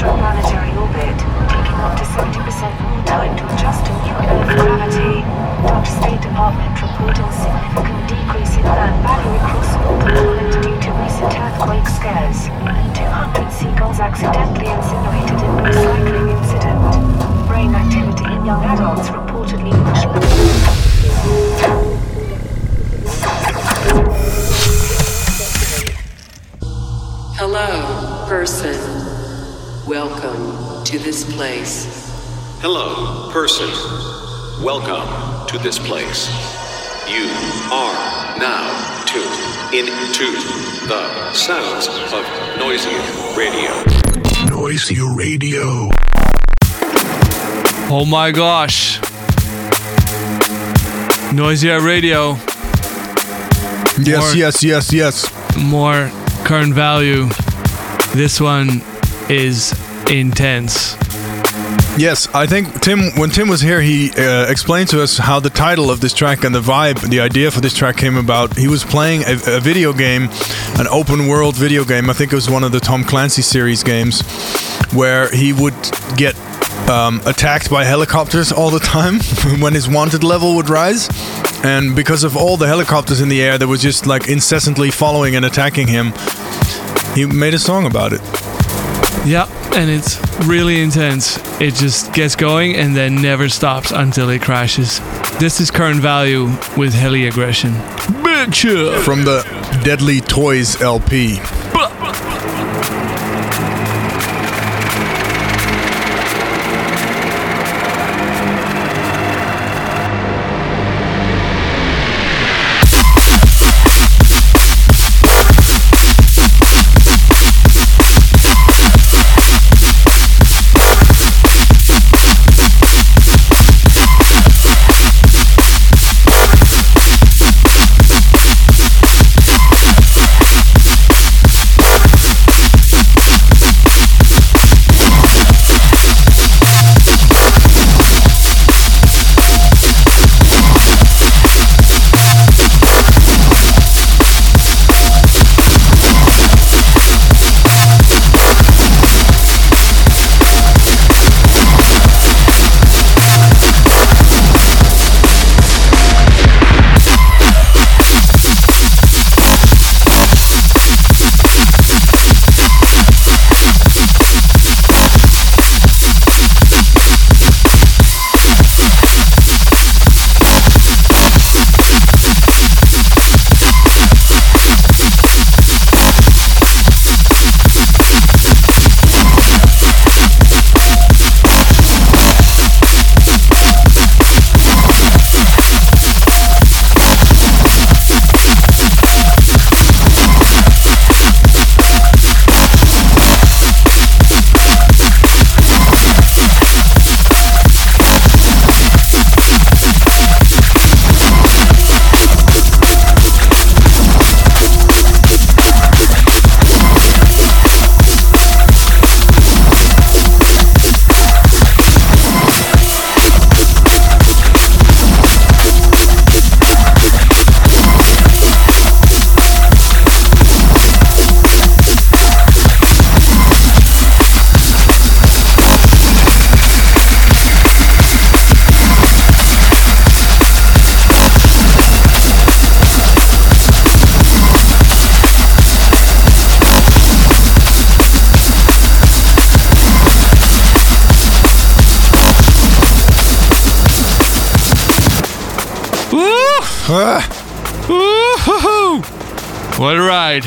extraplanetary orbit, taking up to 70% person. Welcome to this place. You are now tuned into the sounds of Noisia Radio. Noisia Radio. Oh my gosh. Noisia Radio. Yes, More- yes, yes, yes. More current value. This one is intense. Yes, I think Tim. When Tim was here, he uh, explained to us how the title of this track and the vibe, the idea for this track came about. He was playing a, a video game, an open world video game. I think it was one of the Tom Clancy series games, where he would get um, attacked by helicopters all the time when his wanted level would rise. And because of all the helicopters in the air that was just like incessantly following and attacking him, he made a song about it. Yeah, and it's really intense. It just gets going and then never stops until it crashes. This is current value with heli aggression. Bitch! From the Deadly Toys LP. What a ride.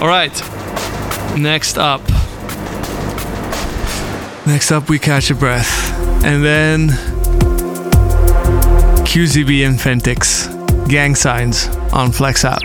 All right. Next up. Next up, we catch a breath. And then QZB and Phentix. Gang signs on Flex Out.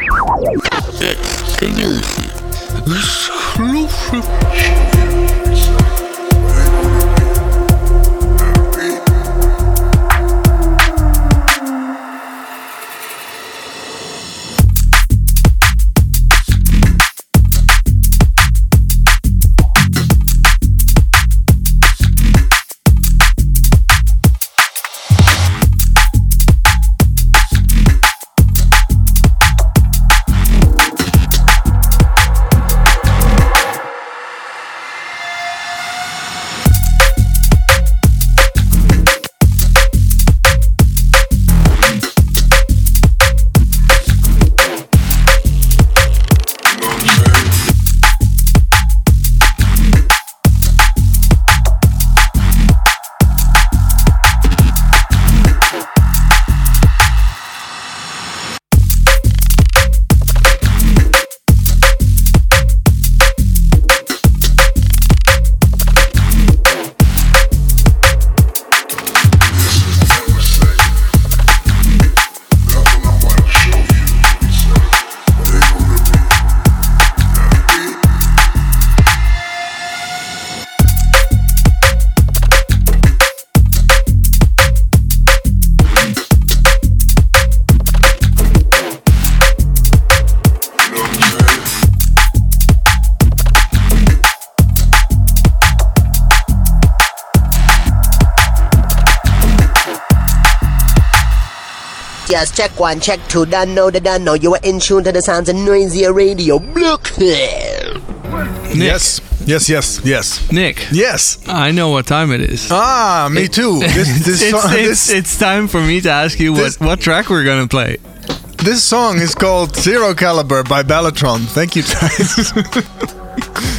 Check one, check two, done know the done know. You are in tune to the sounds of Noisia Radio. Look. Yes, yes, yes, yes, Nick, yes. I know what time it is. Ah, me too. This, this, it's, song, it's, this, it's time for me to ask you this- what, what track we're gonna play. this song is called Zero Caliber by Ballatron. Thank you, guys.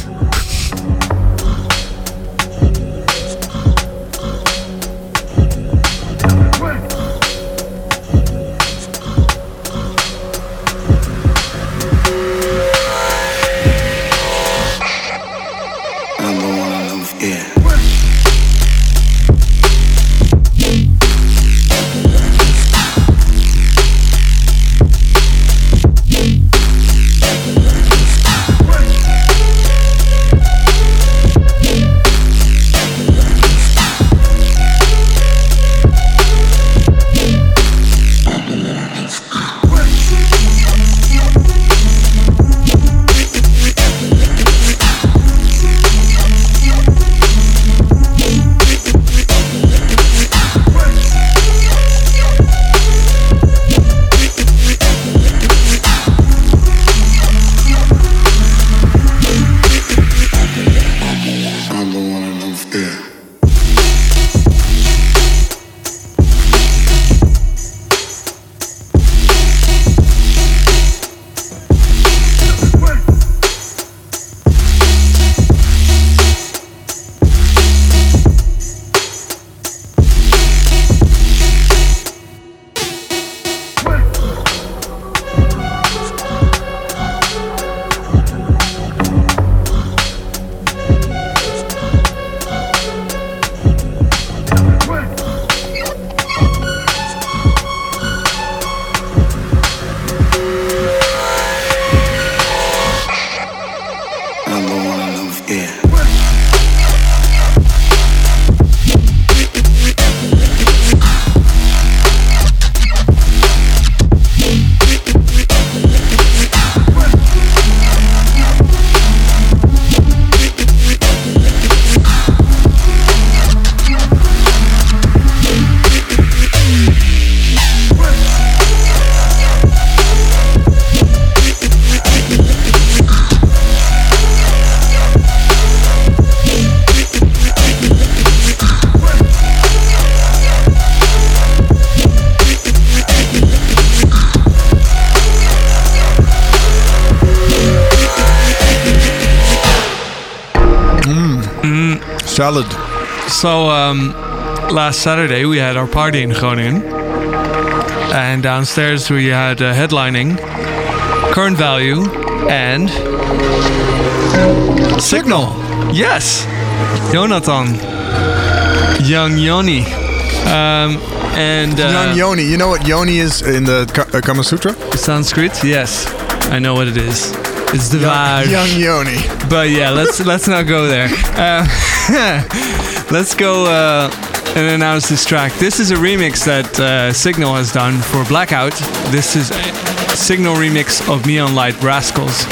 last Saturday we had our party in Groningen, and downstairs we had uh, headlining, current value, and signal. Yes, Jonathan, young Yoni, um, and uh, Young Yoni. You know what Yoni is in the Ka- uh, Kama Sutra? Sanskrit. Yes, I know what it is. It's the vibe. Young Yoni. But yeah, let's let's not go there. Uh, let's go uh, and announce this track. This is a remix that uh, Signal has done for Blackout. This is a Signal remix of Neon Light Rascals.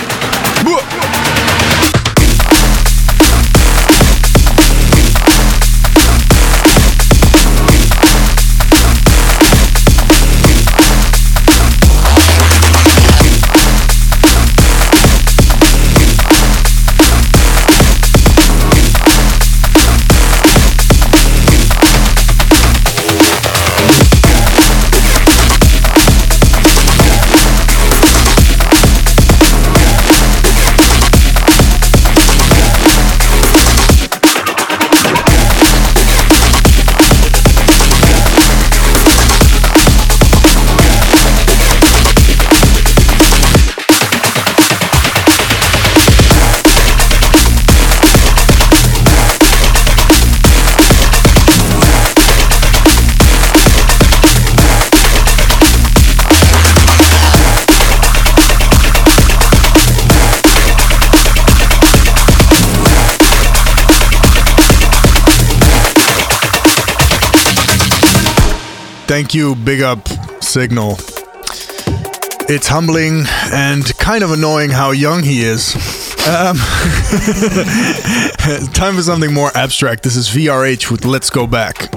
Thank you, big up Signal. It's humbling and kind of annoying how young he is. Um, time for something more abstract. This is VRH with Let's Go Back.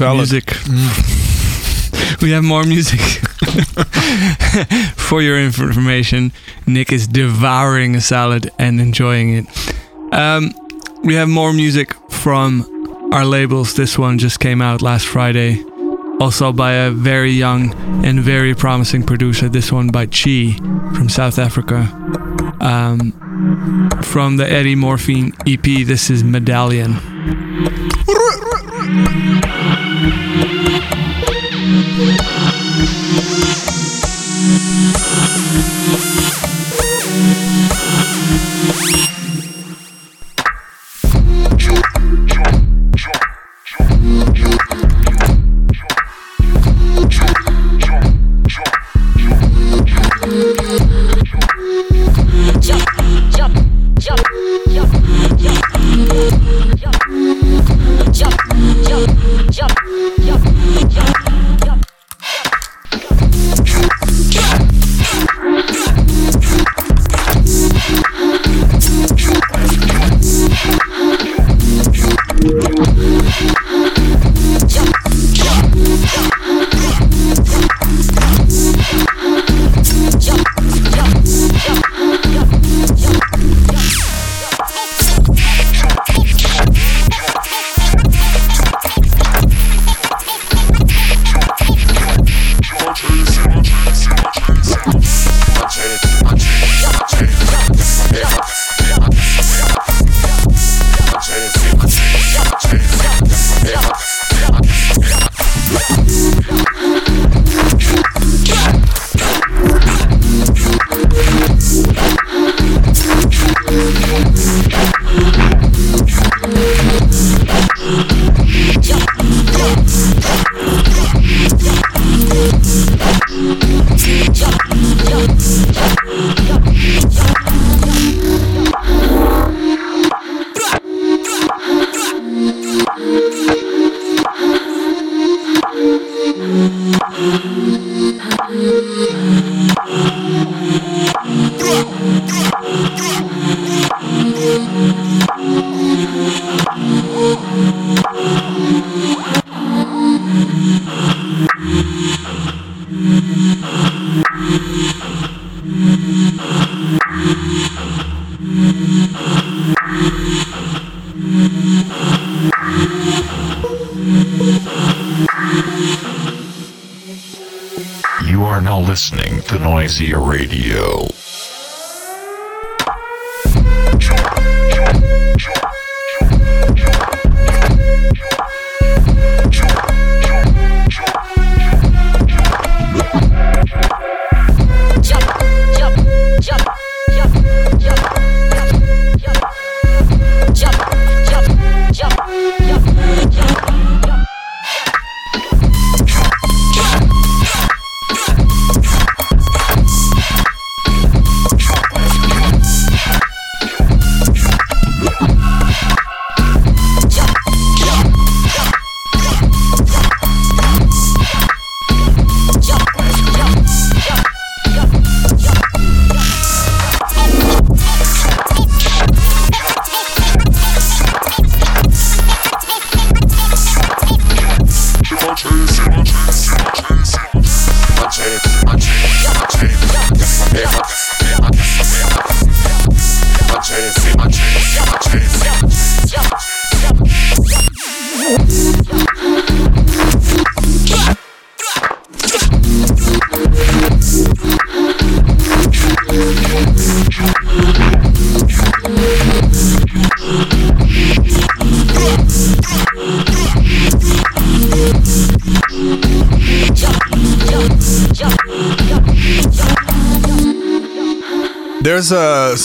Music. we have more music. For your information, Nick is devouring a salad and enjoying it. Um, we have more music from our labels. This one just came out last Friday. Also by a very young and very promising producer. This one by Chi from South Africa. Um, from the Eddie Morphine EP, this is Medallion. You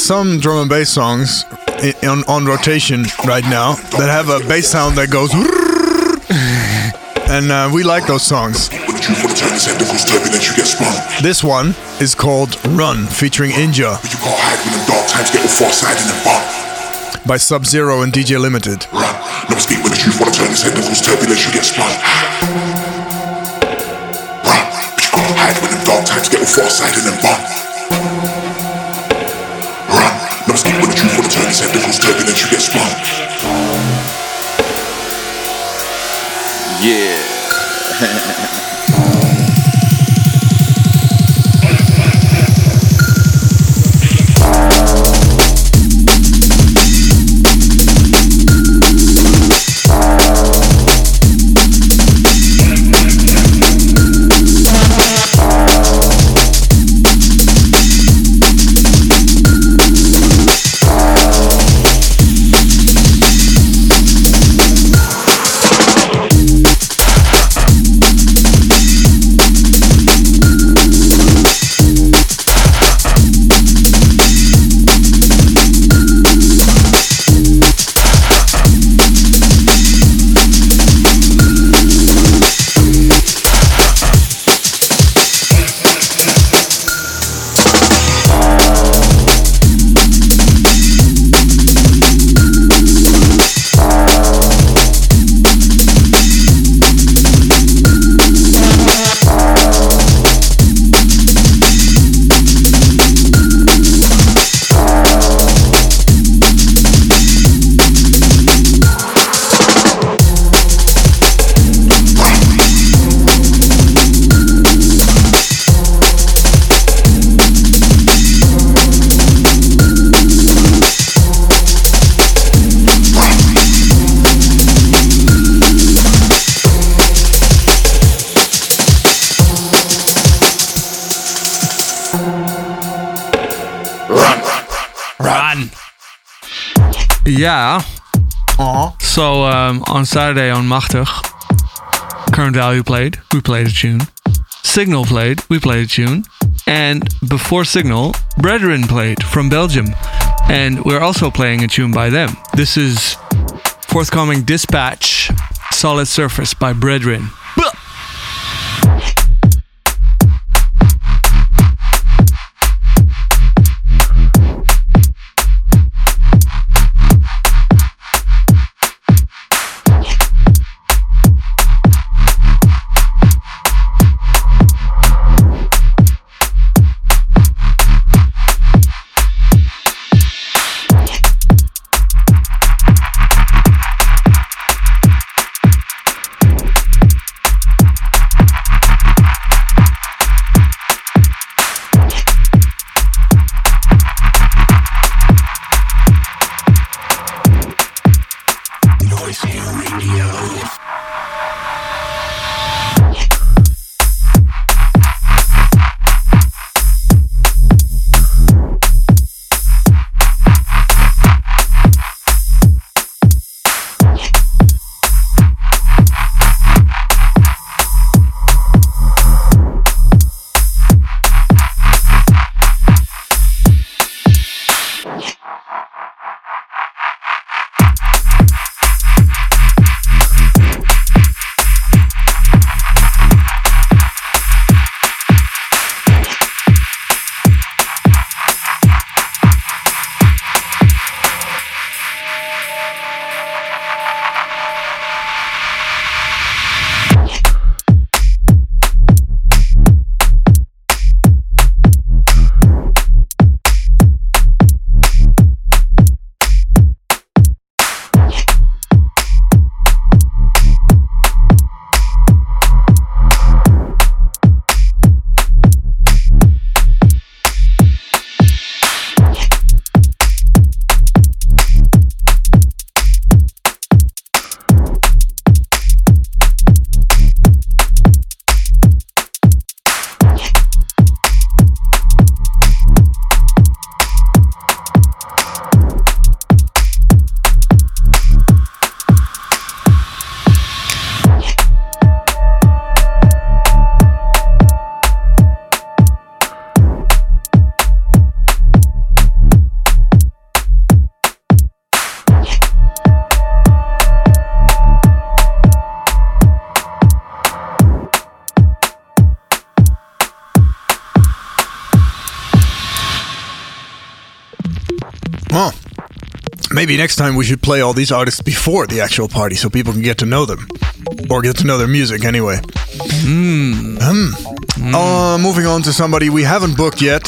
some drum and bass songs on, on rotation right now that have a bass sound that goes. And uh, we like those songs. This one is called Run, featuring Inja by Sub Zero and DJ Limited. Run. No escape when the truth wanna turn his head, the turbulence, you get spun. Run. But you can't hide when them dark times get all far side and then truth wanna turn his head, the cause turbulence, you get spun. On Saturday on Machtig, Current Value played. We played a tune. Signal played. We played a tune. And before Signal, Brethren played from Belgium. And we're also playing a tune by them. This is forthcoming Dispatch Solid Surface by Brethren. Maybe next time we should play all these artists before the actual party so people can get to know them. Or get to know their music anyway. Hmm. Uh, moving on to somebody we haven't booked yet.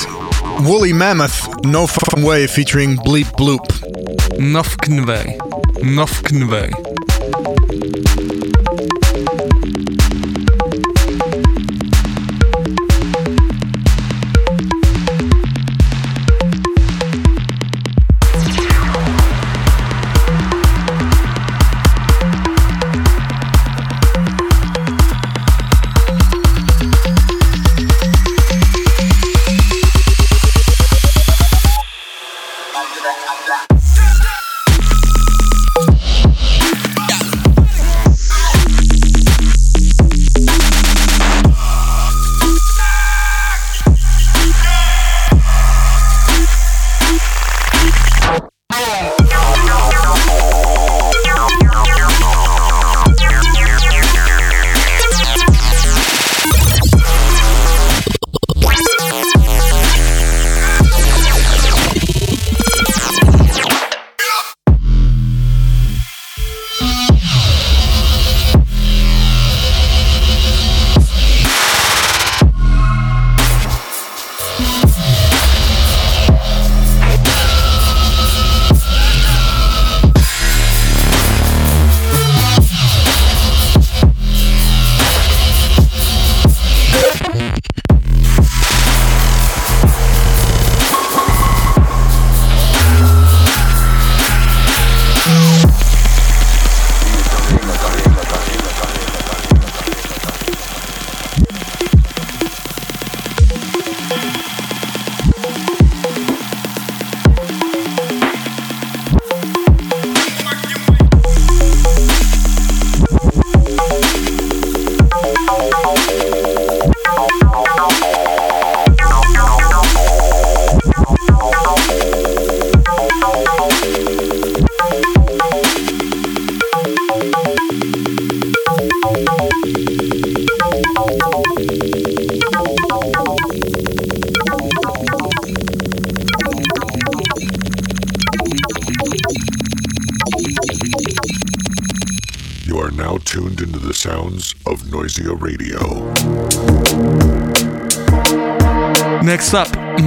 Woolly Mammoth, No Fucking Way, featuring Bleep Bloop. Nofkenway. Nofkenway.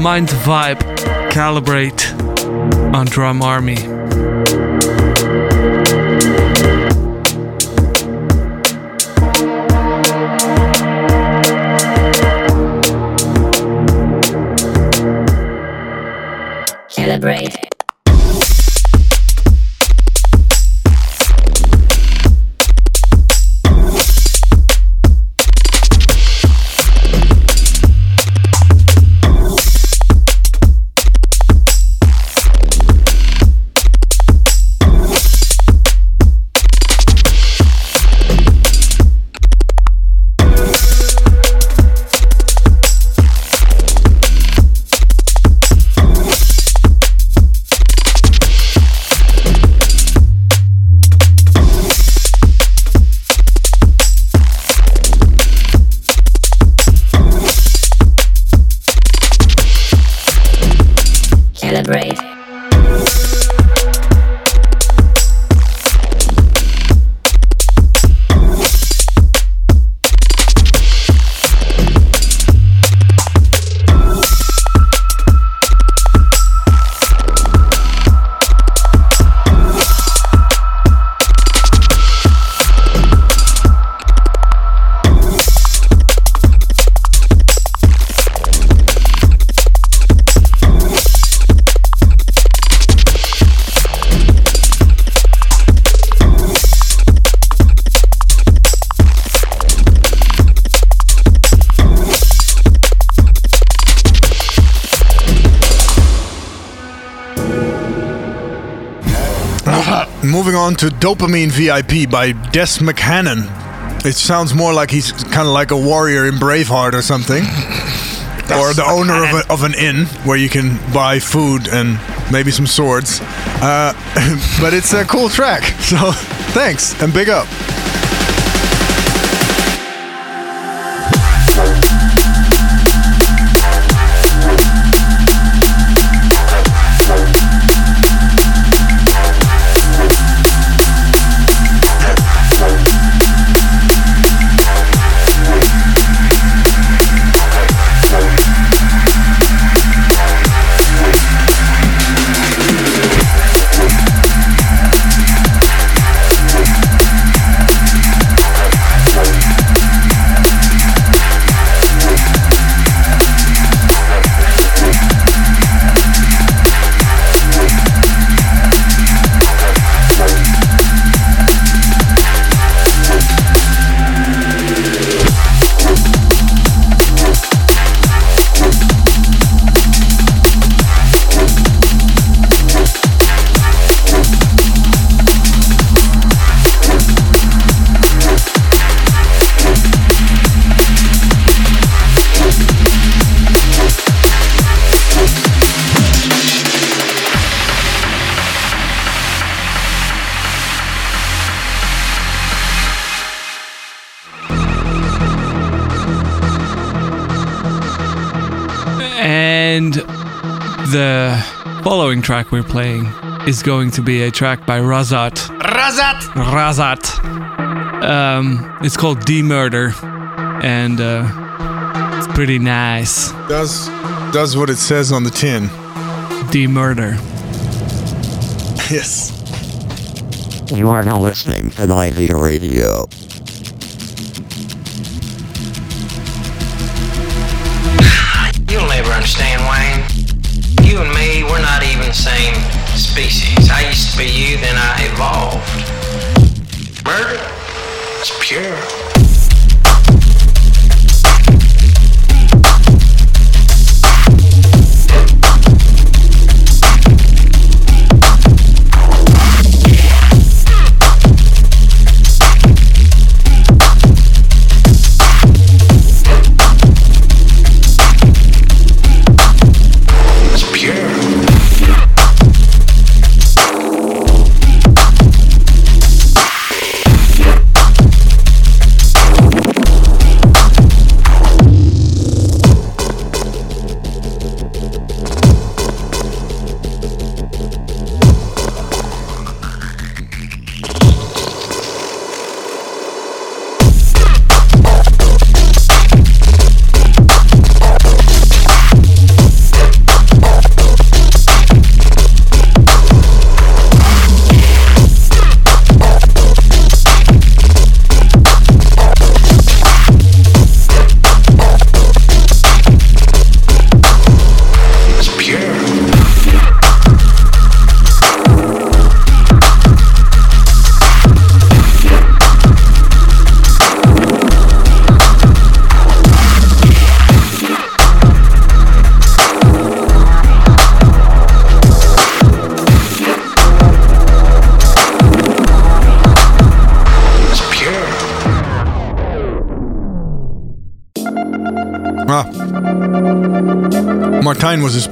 Mind Vibe, Calibrate on Drum Army. Calibrate. To Dopamine VIP by Des McHannon. It sounds more like he's kind of like a warrior in Braveheart or something. or the owner of, a, of an inn where you can buy food and maybe some swords. Uh, but it's a cool track. So thanks and big up. Track we're playing is going to be a track by Razat. Razat! Razat. Um, it's called D Murder, and uh, it's pretty nice. Does does what it says on the tin. D Murder. Yes. You are now listening to Noisia Radio.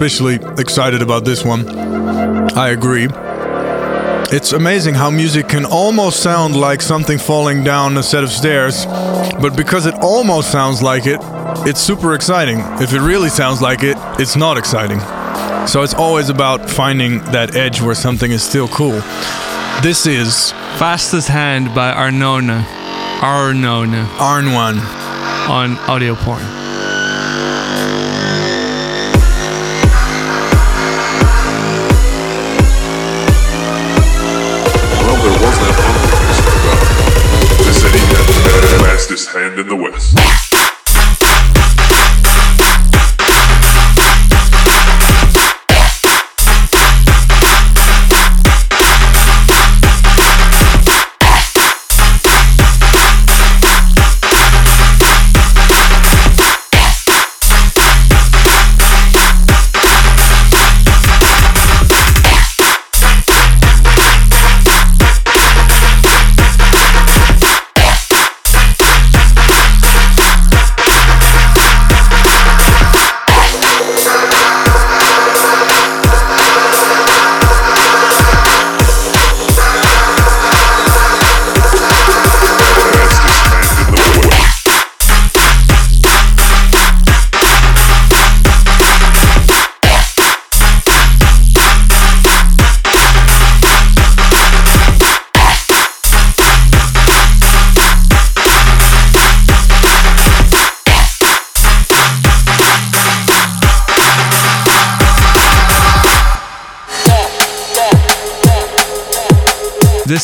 Especially excited about this one. I agree. It's amazing how music can almost sound like something falling down a set of stairs, but because it almost sounds like it, it's super exciting. If it really sounds like it, it's not exciting. So it's always about finding that edge where something is still cool. This is Fastest Hand by Arnona. Arnona. Arn1 on audio porn. Fastest hand in the West.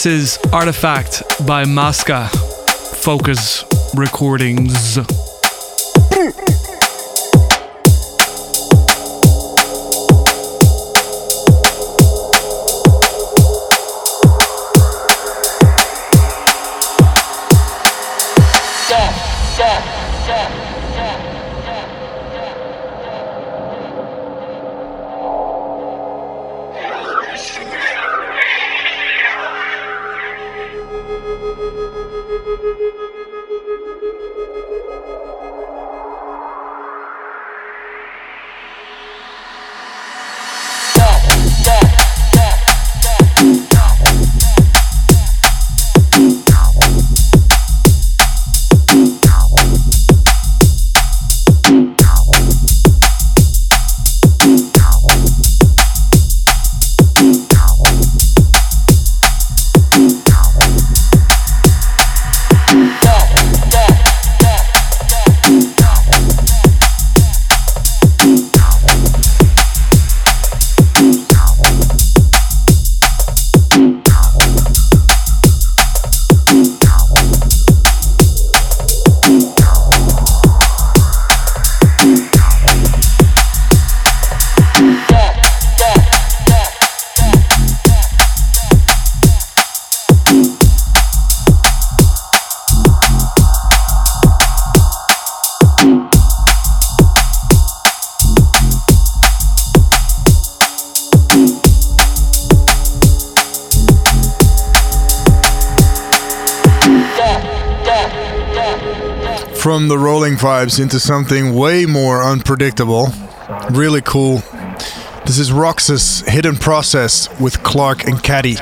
This is Artifact by Masca. Focus Recordings. Vibes into something way more unpredictable. Really cool. This is Roxas Hidden Process with Clark and Caddy.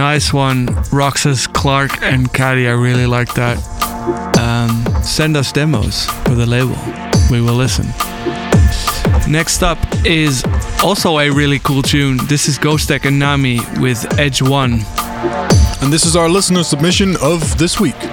Nice one, Roxas, Clark, and Caddy. I really like that. Um, send us demos for the label. We will listen. Next up is also a really cool tune. This is Ghostek and Nami with Edge One. And this is our listener submission of this week.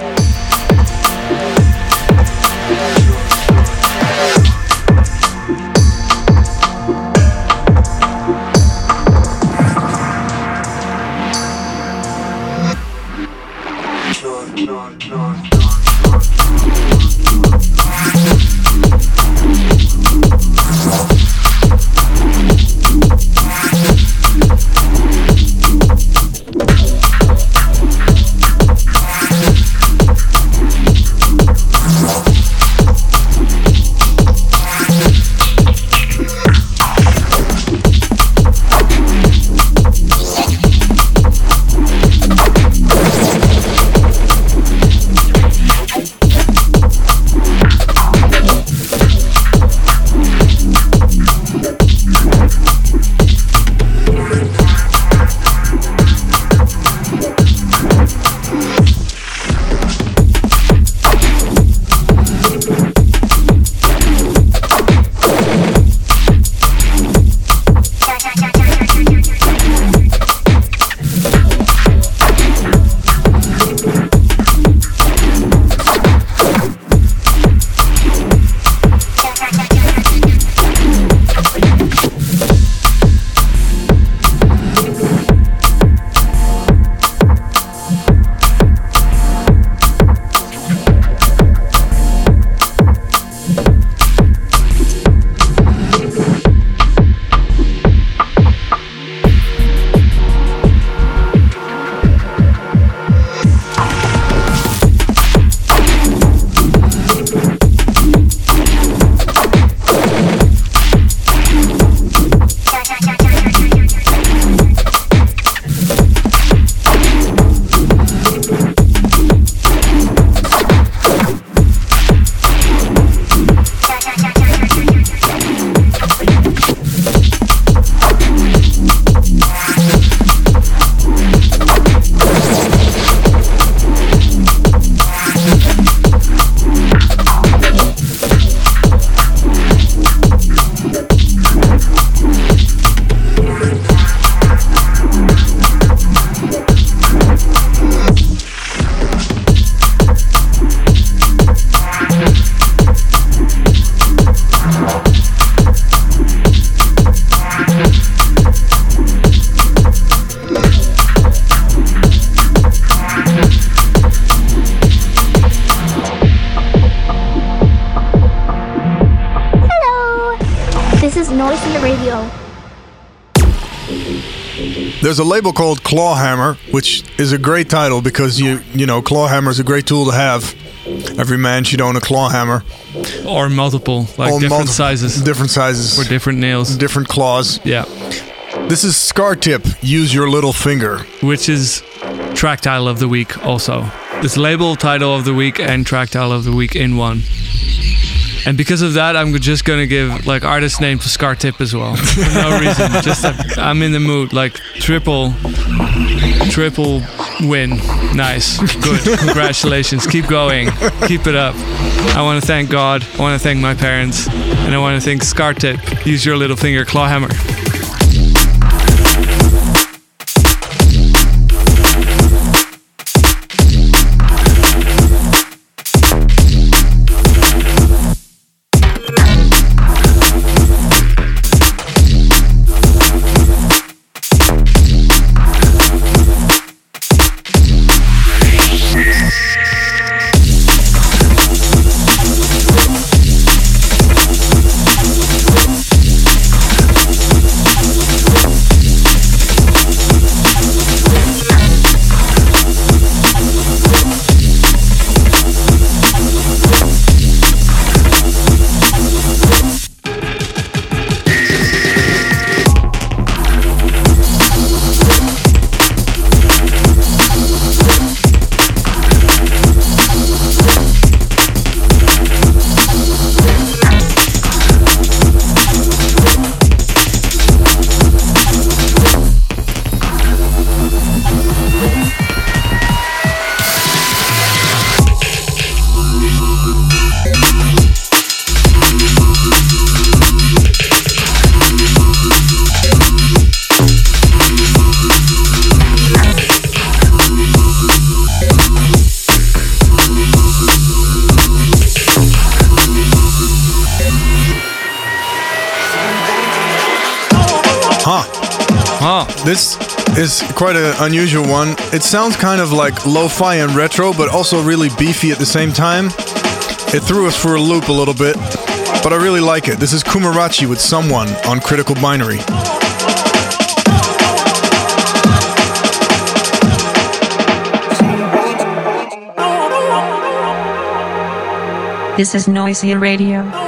Label called Clawhammer, which is a great title because you you know Clawhammer is a great tool to have. Every man should own a clawhammer. Or multiple, like Or different multiple- sizes. different sizes, For different nails. different claws. Yeah. This is Scar Tip. Use your little finger. Which is track title of the week also. It's label title of the week and track title of the week in one. And because of that, I'm just gonna give like artist name to Scar Tip as well. For no reason. Just I'm in the mood. Like triple, triple win. Nice. Good. Congratulations. Keep going. Keep it up. I want to thank God. I want to thank my parents, and I want to thank Scar Tip. Use your little finger, claw hammer. This is quite an unusual one. It sounds kind of like lo-fi and retro, but also really beefy at the same time. It threw us for a loop a little bit, but I really like it. This is Kumarachi with Someone on Critical Binary. This is Noisia Radio.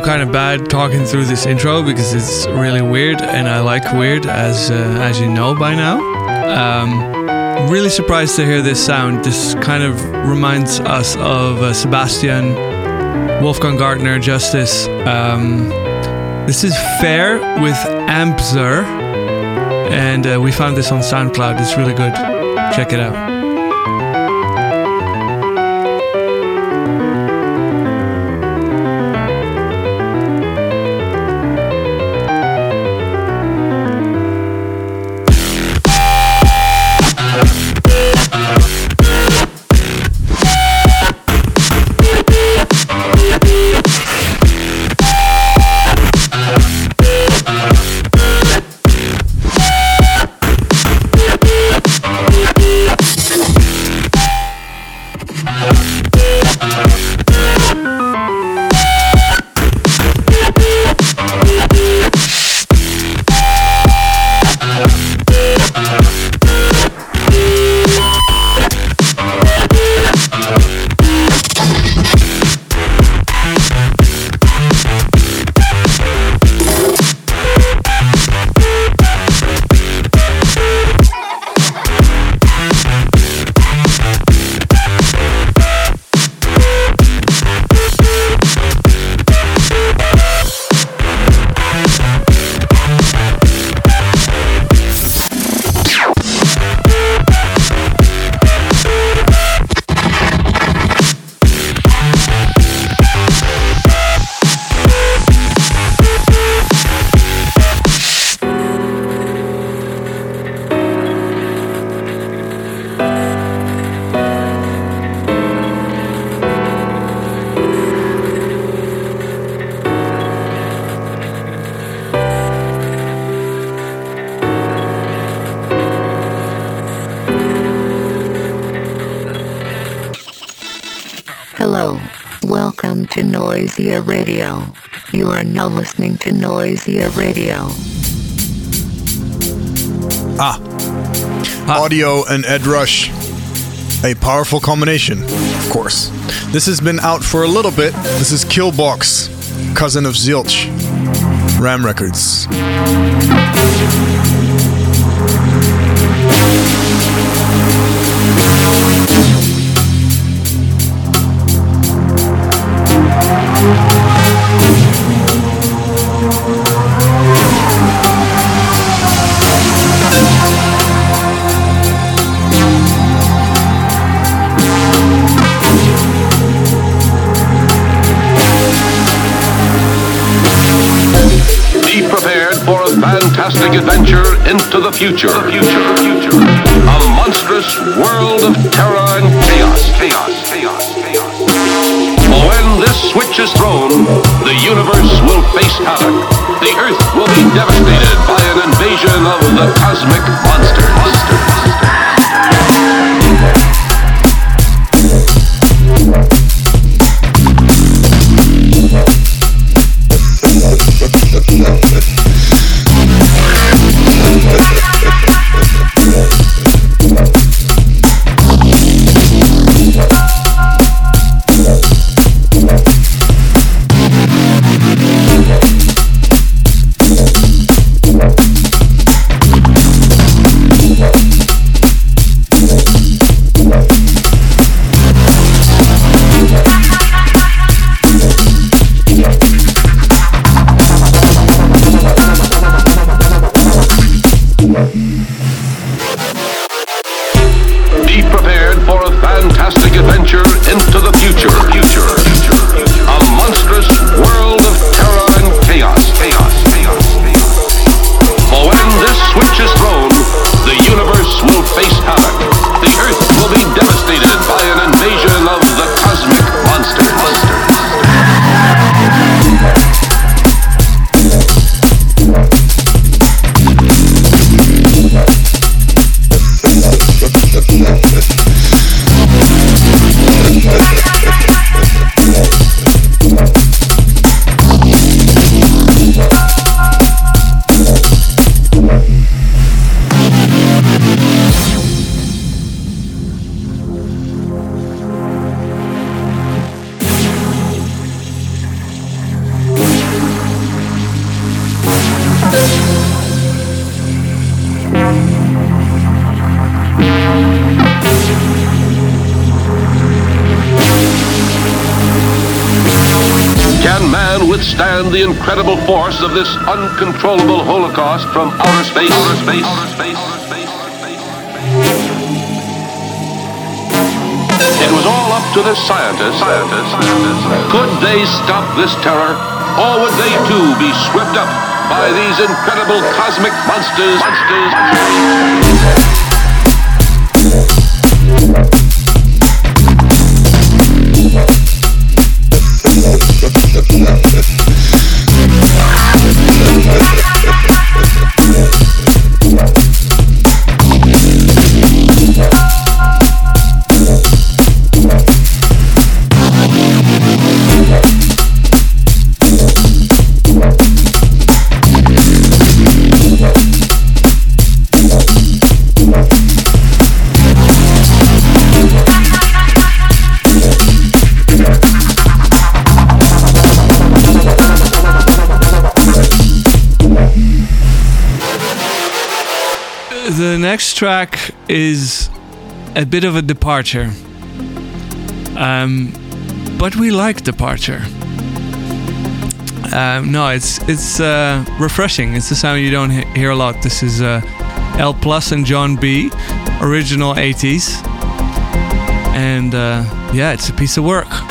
Feel kind of bad talking through this intro because it's really weird, and I like weird, as uh, as you know by now. Um, really surprised to hear this sound. This kind of reminds us of uh, Sebastian, Wolfgang Gartner, Justice. Um, this is Fair with Ampzer, and uh, we found this on SoundCloud. It's really good. Check it out. Noisia Radio. You are now listening to Noisia Radio. Ah. Audio and Ed Rush. A powerful combination, of course. This has been out for a little bit. This is Killbox, cousin of Zilch. Ram Records. Fantastic adventure into the future. The future, future. A monstrous world of terror and chaos. Chaos, chaos, chaos. When this switch is thrown, the universe will face havoc. The Earth will be devastated by an invasion of the cosmic monsters. Withstand the incredible force of this uncontrollable holocaust from outer space? Outer space. Outer space. It was all up to the scientists. Scientists. Could they stop this terror, or would they too be swept up by these incredible cosmic monsters? Monsters. Next track is a bit of a departure. Um, but we like departure. Um, no, it's it's uh, refreshing. It's a sound you don't he- hear a lot. This is uh, L Plus and John B, original 80s, and uh, yeah, it's a piece of work.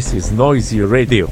This is Noisia Radio.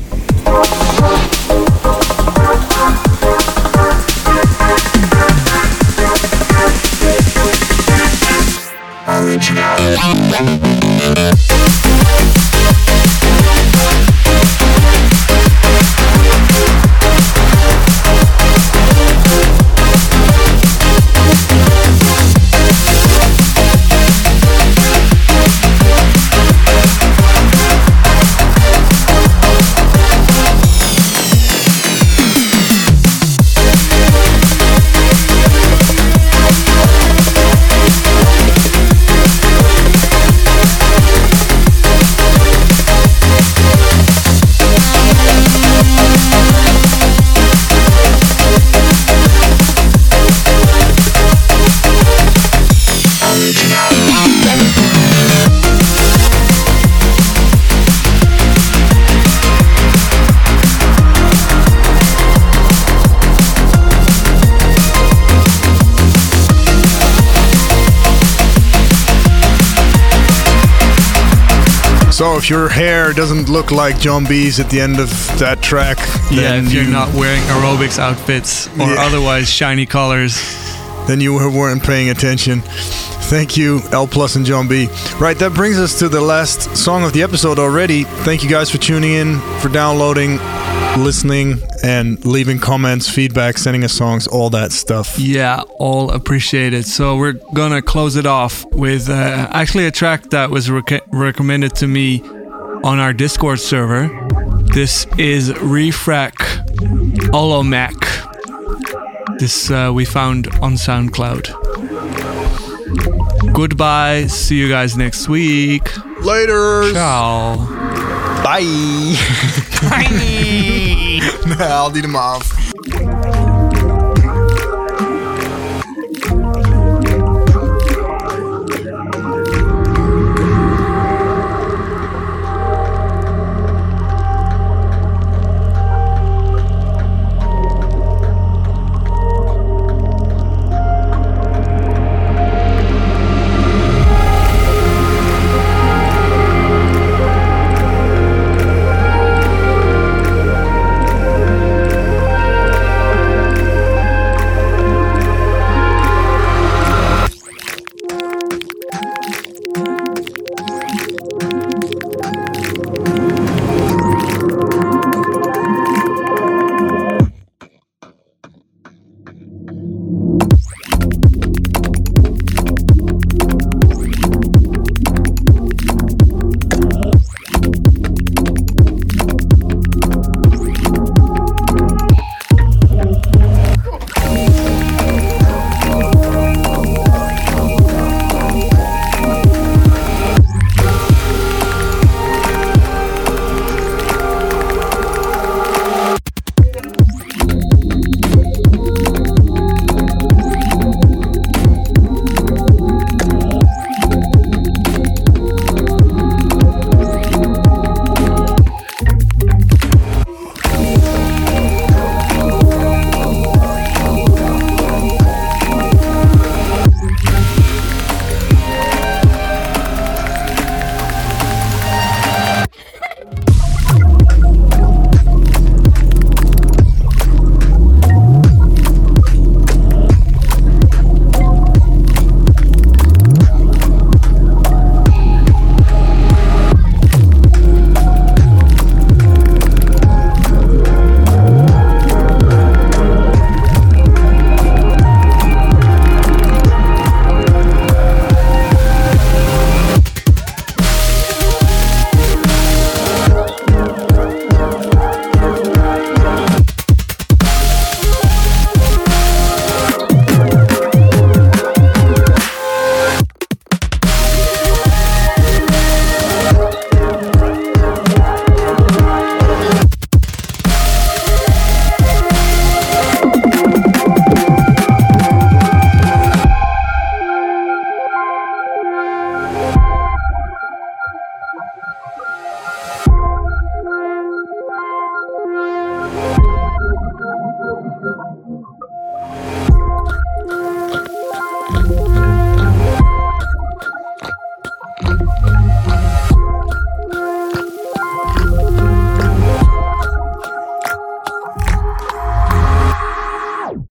If your hair doesn't look like John B's at the end of that track, Yeah, if you're you- not wearing aerobics outfits or Yeah. otherwise shiny colors. then you weren't paying attention. Thank you, L Plus and John B. Right, that brings us to the last song of the episode already. Thank you guys for tuning in, for downloading, listening, and leaving comments, feedback, sending us songs, all that stuff. Yeah, all appreciated. So we're gonna close it off with uh, actually a track that was rec- recommended to me on our Discord server. This is Refrac Olomac. This uh, we found on SoundCloud. Goodbye. See you guys next week. Later. Ciao. Bye. Bye. Haal die hem af.